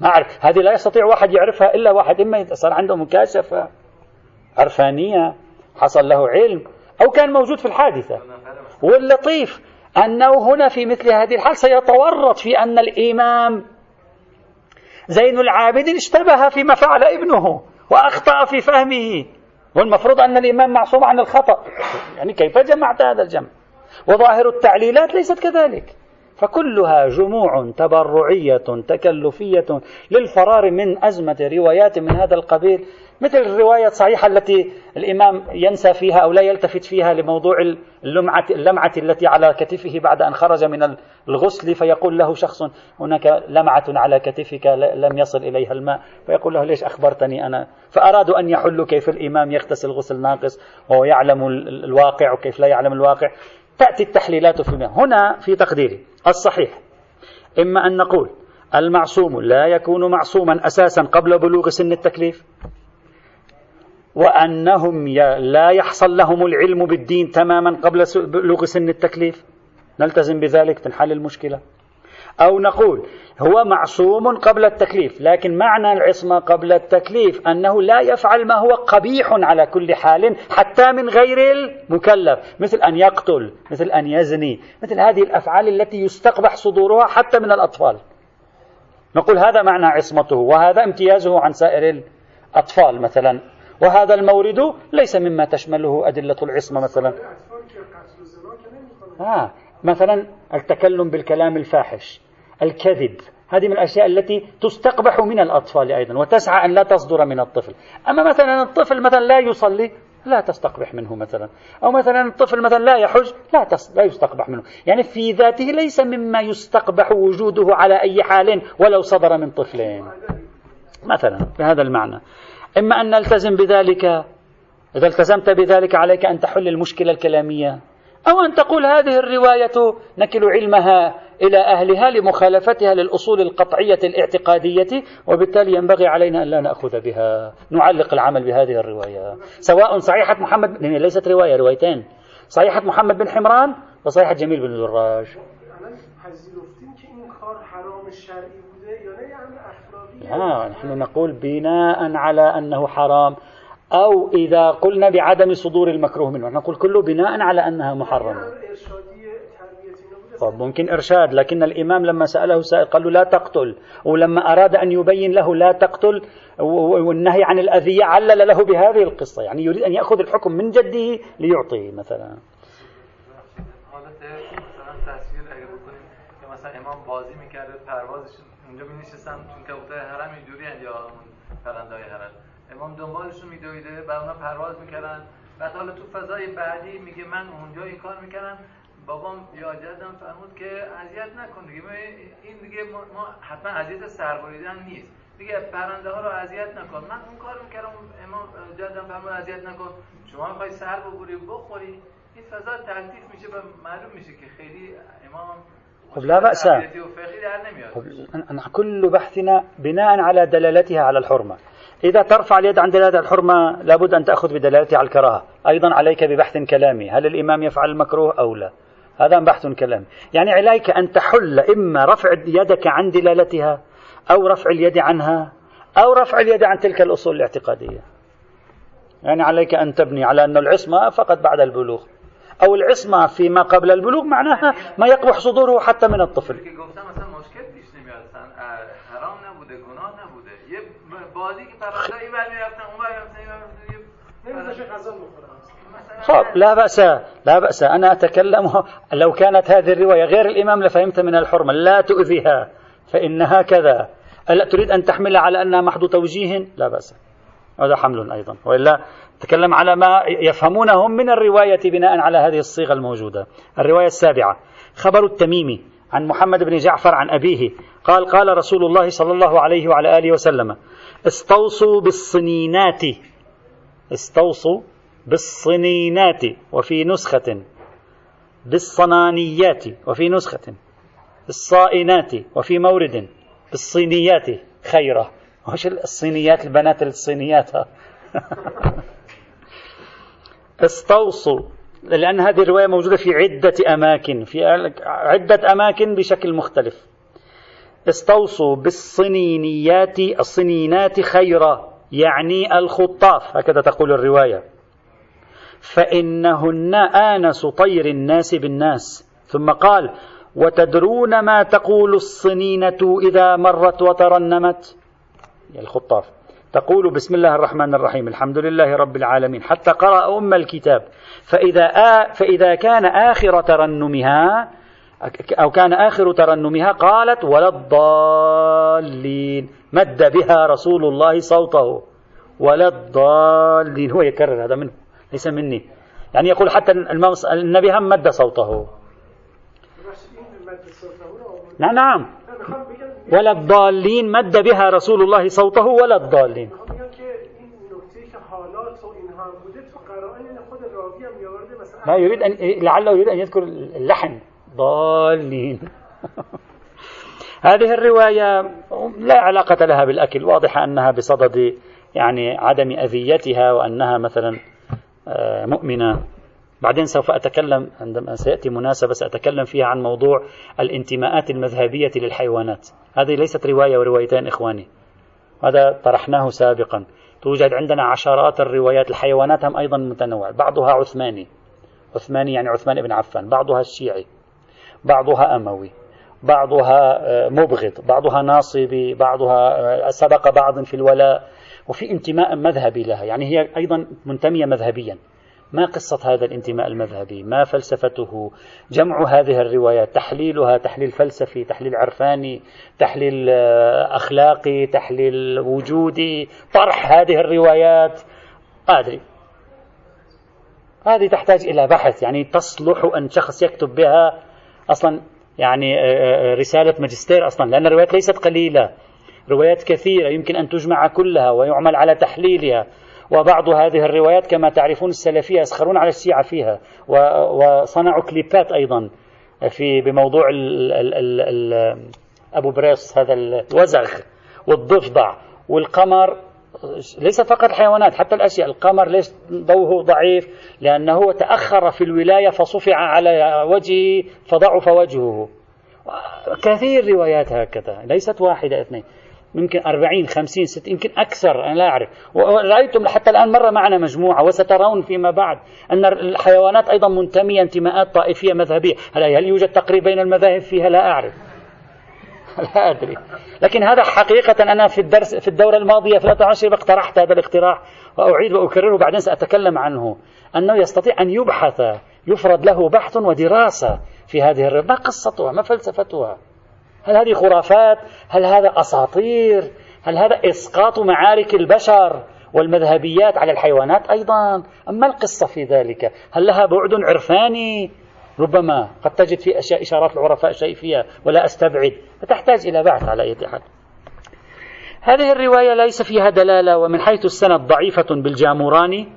ما أعرف هذه لا يستطيع واحد يعرفها إلا واحد إما صار عنده مكاشفة عرفانية حصل له علم أو كان موجود في الحادثة. واللطيف أنه هنا في مثل هذه الحال سيتورط في أن الإمام زين العابدين اشتبه فيما فعل ابنه وأخطأ في فهمه. والمفروض أن الإمام معصوم عن الخطأ. يعني كيف جمعت هذا الجمع؟ وظاهر التعليلات ليست كذلك. فكلها جموع تبرعية تكلفية للفرار من أزمة روايات من هذا القبيل مثل الرواية الصحيحة التي الإمام ينسى فيها أو لا يلتفت فيها لموضوع اللمعة, اللمعة التي على كتفه بعد أن خرج من الغسل فيقول له شخص هناك لمعة على كتفك لم يصل إليها الماء. فيقول له ليش أخبرتني أنا؟ فأرادوا أن يحلوا كيف الإمام يغتسل غسل ناقص وهو يعلم الواقع وكيف لا يعلم الواقع. تأتي التحليلات في هنا في تقديري الصحيح. إما أن نقول المعصوم لا يكون معصوما أساسا قبل بلوغ سن التكليف. وأنهم لا يحصل لهم العلم بالدين تماما قبل بلوغ سن التكليف. نلتزم بذلك تنحل المشكلة. أو نقول هو معصوم قبل التكليف لكن معنى العصمة قبل التكليف أنه لا يفعل ما هو قبيح على كل حال حتى من غير المكلف. مثل أن يقتل مثل أن يزني مثل هذه الأفعال التي يستقبح صدورها حتى من الأطفال. نقول هذا معنى عصمته وهذا امتيازه عن سائر الأطفال مثلا. وهذا المورد ليس مما تشمله أدلة العصمة مثلا. آه مثلا التكلم بالكلام الفاحش الكذب هذه من الأشياء التي تستقبح من الأطفال أيضا وتسعى أن لا تصدر من الطفل. أما مثلا الطفل مثلا لا يصلي لا تستقبح منه مثلا. أو مثلا الطفل مثلا لا يحج لا لا يستقبح منه. يعني في ذاته ليس مما يستقبح وجوده على أي حال ولو صدر من طفلين. مثلا بهذا المعنى. إما أن نلتزم بذلك إذا التزمت بذلك عليك أن تحل المشكلة الكلامية أو أن تقول هذه الرواية نكل علمها إلى أهلها لمخالفتها للأصول القطعية الاعتقادية وبالتالي ينبغي علينا أن لا نأخذ بها نعلق العمل بهذه الرواية. سواء صحيحة محمد ليست رواية روايتين. صحيحة محمد بن حمران وصحيحة جميل بن دراج لا نحن نقول بناء على أنه حرام أو إذا قلنا بعدم صدور المكروه منه نقول كله بناء على أنها محرمة. طب ممكن إرشاد لكن الإمام لما سأله سائل قال له لا تقتل ولما أراد أن يبين له لا تقتل والنهي عن الأذية علل له بهذه القصة. يعني يريد أن يأخذ الحكم من جده ليعطيه مثلا امام بازی میکرده پروازش اونجا می نشستن چون کبوتر حرم اینجوری یا پرنده های حرم. امام دنبالشون میدویده و اونا پرواز می‌کردن. بعد حالا تو فضای بعدی میگه من اونجا این کار می‌کردم. بابام یا جدم فرمود که اذیت نکن دیگه. این دیگه ما, حتما اذیت سربریدن نیست. دیگه پرنده ها رو اذیت نکن. من اون کار می‌کردم. امام جدم فرمود اذیت نکن. شما می‌خوای سر ببری بخوری. این فضا تلطیف میشه و معلوم میشه که خیلی امام خب لا بأس. كل بحثنا بناء على دلالتها على الحرمة. إذا ترفع اليد عن دلالة الحرمة لابد أن تأخذ بدلالتها على الكراهة. أيضا عليك ببحث كلامي. هل الإمام يفعل المكروه أو لا؟ هذا بحث كلامي. يعني عليك أن تحل إما رفع يدك عن دلالتها أو رفع اليد عنها أو رفع اليد عن تلك الأصول الاعتقادية. يعني عليك أن تبني على أن العصمة فقط بعد البلوغ. أو العصمة فيما قبل البلوغ معناها ما يقبح صدوره حتى من الطفل. خب لا بأس لا بأس. أنا أتكلم لو كانت هذه الرواية غير الإمام لفهمت من الحرمة. لا تؤذيها فإنها كذا. ألا تريد أن تحملها على أنها محض توجيه؟ لا بأس. هذا حمل أيضا. وإلا تكلم على ما يفهمونه من الرواية بناء على هذه الصيغة الموجودة. الرواية السابعة خبر التميمي عن محمد بن جعفر عن أبيه. قال قال رسول الله صلى الله عليه وعلى آله وسلم استوصوا بالصنينات. استوصوا بالصنينات وفي نسخة. بالصنانيات وفي نسخة. بالصائنات وفي مورد. بالصينيات خيرة. وش الصينيات البنات الصينيات؟ استوصوا لأن هذه الرواية موجودة في عدة أماكن في عدة أماكن بشكل مختلف. استوصوا بالصنينيات الصنينات خيرا يعني الخطاف هكذا تقول الرواية. فإنهن آنس طير الناس بالناس. ثم قال وتدرون ما تقول الصنينة إذا مرت وترنمت؟ الخطاف تقول بسم الله الرحمن الرحيم الحمد لله رب العالمين حتى قرأ أم الكتاب. فإذا, آ فإذا كان آخر ترنمها أو كان آخر ترنمها قالت ولا الضالين. مد بها رسول الله صوته. ولا الضالين. هو يكرر هذا منه ليس مني. يعني يقول حتى النبي هم مد صوته. نعم نعم. ولا الضالين مد بها رسول الله صوته ولا الضالين. لا يريد أن لعله يريد أن يذكر اللحن. ضالين. هذه الرواية لا علاقة لها بالأكل. واضحة أنها بصدد يعني عدم أذيتها وأنها مثلا آه، مؤمنة. بعدين سوف أتكلم عندما سيأتي مناسبة سأتكلم فيها عن موضوع الانتماءات المذهبية للحيوانات. هذه ليست رواية وروايتين إخواني. هذا طرحناه سابقا. توجد عندنا عشرات الروايات الحيوانات هم أيضا متنوع. بعضها عثماني. عثماني يعني عثمان بن عفان. بعضها الشيعي. بعضها أموي. بعضها آه، مبغض. بعضها ناصبي. بعضها آه، سبق بعض في الولاء. وفي انتماء مذهبي لها. يعني هي أيضا منتمية مذهبيا. ما قصة هذا الانتماء المذهبي؟ ما فلسفته؟ جمع هذه الروايات تحليلها تحليل فلسفي تحليل عرفاني تحليل آه، أخلاقي تحليل وجودي طرح هذه الروايات. أدري. هذه تحتاج إلى بحث. يعني تصلح أن شخص يكتب بها أصلا يعني آه، آه، رسالة ماجستير أصلا لأن الروايات ليست قليلة. روايات كثيرة يمكن أن تجمع كلها ويعمل على تحليلها. وبعض هذه الروايات كما تعرفون السلفية يسخرون على الشيعة فيها وصنعوا كليبات أيضا في بموضوع ال ال ال ال أبو بريس هذا الوزغ والضفدع والقمر ليس فقط الحيوانات حتى الأشياء القمر ليش ضوءه ضعيف لأنه تأخر في الولاية فصفع على وجهه فضعف وجهه. كثير روايات هكذا ليست واحدة اثنين. يمكن أربعين خمسين ست يمكن أكثر أنا لا أعرف. ورأيتم حتى الآن مرة معنا مجموعة وسترون فيما بعد أن الحيوانات أيضا منتمية انتماءات طائفية مذهبية. هل يوجد تقريب بين المذاهب فيها؟ لا أعرف. لا أدري. لكن هذا حقيقة أنا في الدرس في الدورة الماضية في 13 اقترحت هذا الاقتراح وأعيد وأكرره بعدين سأتكلم عنه. أنه يستطيع أن يبحث يفرض له بحث ودراسة في هذه الرواية ما قصتها؟ ما فلسفتها؟ هل هذه خرافات؟ هل هذا أساطير؟ هل هذا إسقاط معارك البشر والمذهبيات على الحيوانات؟ أيضا. أما القصة في ذلك؟ هل لها بعد عرفاني؟ ربما قد تجد في أشياء إشارات العرفاء شيء فيها ولا أستبعد. فتحتاج إلى بحث على أي حال هذه الرواية ليس فيها دلالة ومن حيث السند ضعيفة بالجاموراني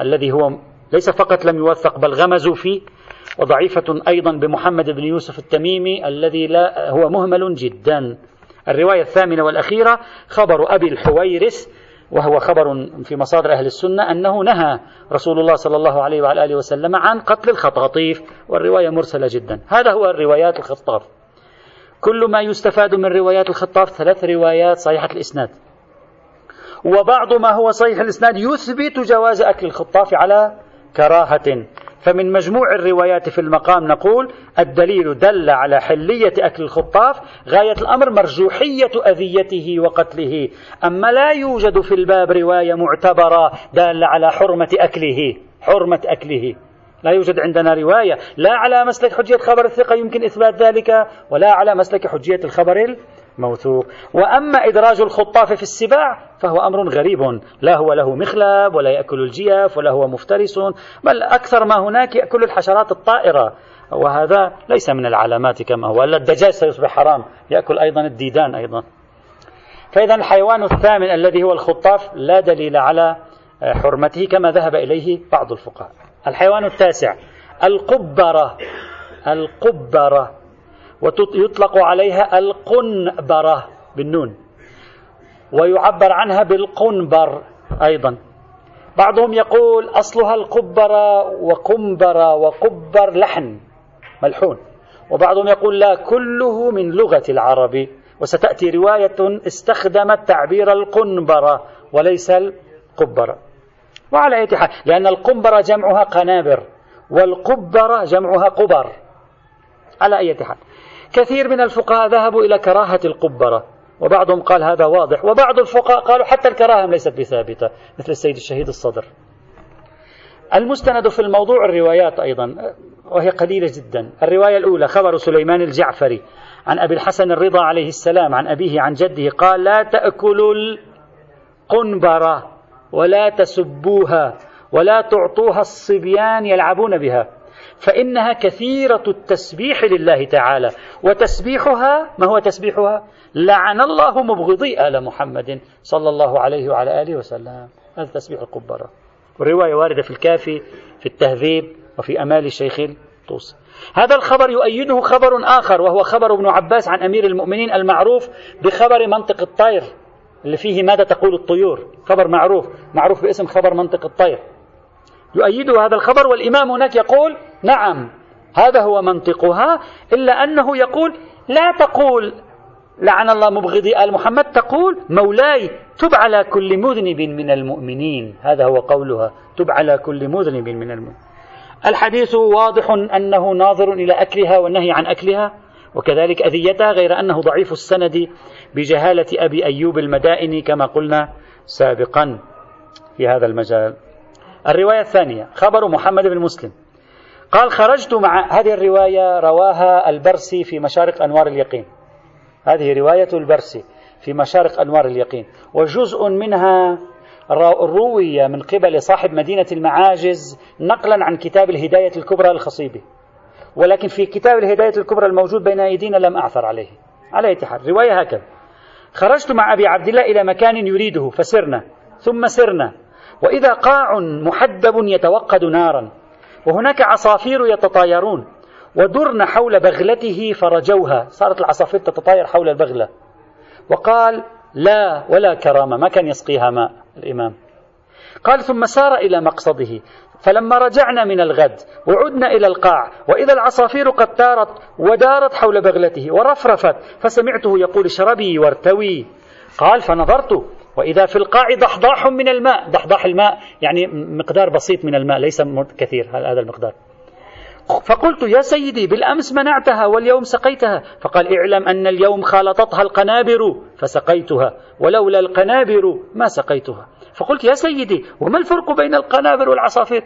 الذي هو ليس فقط لم يوثق بل غمزوا فيه. وضعيفة أيضا بمحمد بن يوسف التميمي الذي لا هو مهمل جدا. الرواية الثامنة والأخيرة خبر أبي الحويرث وهو خبر في مصادر أهل السنة أنه نهى رسول الله صلى الله عليه وعلى آله وسلم عن قتل الخطاطيف والرواية مرسلة جدا. هذا هو الروايات الخطاف كل ما يستفاد من روايات الخطاف ثلاث روايات صحيحة الإسناد. وبعض ما هو صحيح الإسناد يثبت جواز أكل الخطاف على كراهة. فمن مجموع الروايات في المقام نقول الدليل دل على حلية أكل الخطاف غاية الأمر مرجوحية أذيته وقتله. أما لا يوجد في الباب رواية معتبرة دالة على حرمة أكله حرمة أكله. لا يوجد عندنا رواية لا على مسلك حجية خبر الثقة يمكن إثبات ذلك ولا على مسلك حجية الخبر الموثوق وأما إدراج الخطاف في السباع فهو أمر غريب. لا هو له مخلب ولا يأكل الجيف ولا هو مفترس بل أكثر ما هناك يأكل الحشرات الطائرة. وهذا ليس من العلامات كما هو ألا الدجاج سيصبح حرام. يأكل أيضا الديدان أيضا. فإذا الحيوان الثامن الذي هو الخطاف لا دليل على حرمته كما ذهب إليه بعض الفقهاء. الحيوان التاسع القبرة. القبرة. ويطلق عليها القنبرة بالنون ويعبر عنها بالقنبر أيضا. بعضهم يقول أصلها القبرة وقنبرة وقبر لحن ملحون وبعضهم يقول لا كله من لغة العرب. وستأتي رواية استخدمت تعبير القنبرة وليس القبرة وعلى أي حال لأن القنبرة جمعها قنابر والقبرة جمعها قبر. على أي حال. كثير من الفقهاء ذهبوا إلى كراهة القبرة وبعضهم قال هذا واضح وبعض الفقهاء قالوا حتى الكراهة ليست بثابتة مثل السيد الشهيد الصدر. المستند في الموضوع الروايات أيضا وهي قليلة جدا. الرواية الأولى خبر سليمان الجعفري عن أبي الحسن الرضا عليه السلام عن أبيه عن جده قال لا تأكلوا القنبرة ولا تسبوها ولا تعطوها الصبيان يلعبون بها. فإنها كثيرة التسبيح لله تعالى. وتسبيحها ما هو تسبيحها؟ لعن الله مبغضي آل محمد صلى الله عليه وعلى آله وسلم. هذا تسبيح القبرة. والرواية واردة في الكافي في التهذيب وفي أمال الشيخ الطوسي هذا الخبر يؤيده خبر آخر وهو خبر ابن عباس عن أمير المؤمنين المعروف بخبر منطق الطير اللي فيه ماذا تقول الطيور. خبر معروف معروف باسم خبر منطق الطير. يؤيد هذا الخبر والإمام هناك يقول نعم هذا هو منطقها إلا أنه يقول لا تقول لعن الله مبغضي آل محمد تقول مولاي تب على كل مذنب من المؤمنين هذا هو قولها تب على كل مذنب من المؤمنين. الحديث واضح أنه ناظر إلى أكلها والنهي عن أكلها وكذلك أذيتها غير أنه ضعيف السند بجهالة أبي أيوب المدائني كما قلنا سابقا في هذا المجال. الرواية الثانية خبر محمد بن مسلم. قال خرجت مع هذه الرواية رواها البرسي في مشارق أنوار اليقين. هذه رواية البرسي في مشارق أنوار اليقين. وجزء منها روي من قبل صاحب مدينة المعاجز نقلا عن كتاب الهداية الكبرى للخصيبي ولكن في كتاب الهداية الكبرى الموجود بين أيدينا لم أعثر عليه. على أي حال رواية هكذا. خرجت مع أبي عبد الله إلى مكان يريده فسرنا. ثم سرنا. وإذا قاع محدب يتوقد نارا. وهناك عصافير يتطايرون ودرن حول بغلته فرجوها. صارت العصافير تتطاير حول البغلة. وقال لا ولا كرامة ما كان يسقيها ماء الإمام. قال ثم سار إلى مقصده. فلما رجعنا من الغد وعدنا إلى القاع وإذا العصافير قد تارت ودارت حول بغلته ورفرفت فسمعته يقول اشربي وارتوي. قال فنظرت. وإذا في القاع ضحضاح من الماء. ضحضاح الماء يعني مقدار بسيط من الماء ليس كثير هذا المقدار. فقلت يا سيدي بالأمس منعتها واليوم سقيتها. فقال اعلم أن اليوم خالطتها القنابر فسقيتها. ولولا القنابر ما سقيتها. فقلت يا سيدي وما الفرق بين القنابر والعصافير؟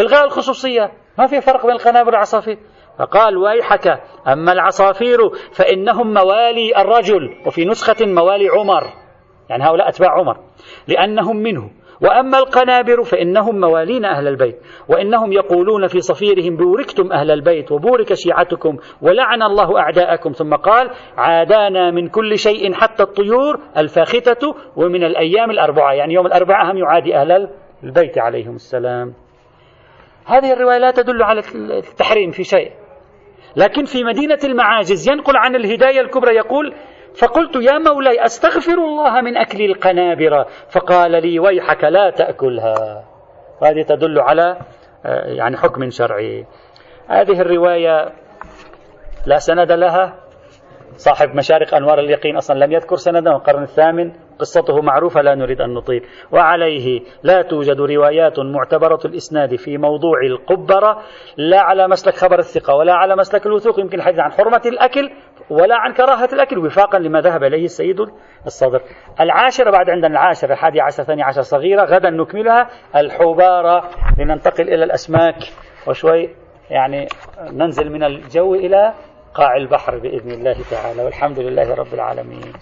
إلغاء الخصوصية. ما في فرق بين القنابر والعصافير؟ فقال ويحك أما العصافير فإنهم موالي الرجل وفي نسخة موالي عمر. يعني هؤلاء أتباع عمر لأنهم منه. وأما القنابر فإنهم موالين أهل البيت وإنهم يقولون في صفيرهم بوركتم أهل البيت وبورك شيعتكم ولعن الله أعداءكم. ثم قال عادانا من كل شيء حتى الطيور الفاختة ومن الأيام الأربعة. يعني يوم الأربعاء هم يعادي أهل البيت عليهم السلام. هذه الرواية لا تدل على التحريم في شيء لكن في مدينة المعاجز ينقل عن الهداية الكبرى يقول فقلت يا مولاي أستغفر الله من أكل القنابر فقال لي ويحك لا تأكلها. هذه تدل على آه، يعني حكم شرعي. هذه الرواية لا سند لها. صاحب مشارق أنوار اليقين أصلا لم يذكر سنده. القرن الثامن قصته معروفة لا نريد أن نطيل. وعليه لا توجد روايات معتبرة الإسناد في موضوع القبرة لا على مسلك خبر الثقة ولا على مسلك الوثوق يمكن الحديث عن حرمة الأكل ولا عن كراهة الأكل وفاقا لما ذهب إليه السيد الصدر. العاشرة بعد عندنا العاشرة الحادية عشر ثانية عشر صغيرة غدا نكملها. الحبارة لننتقل إلى الأسماك وشوي يعني ننزل من الجو إلى قاع البحر بإذن الله تعالى. والحمد لله رب العالمين.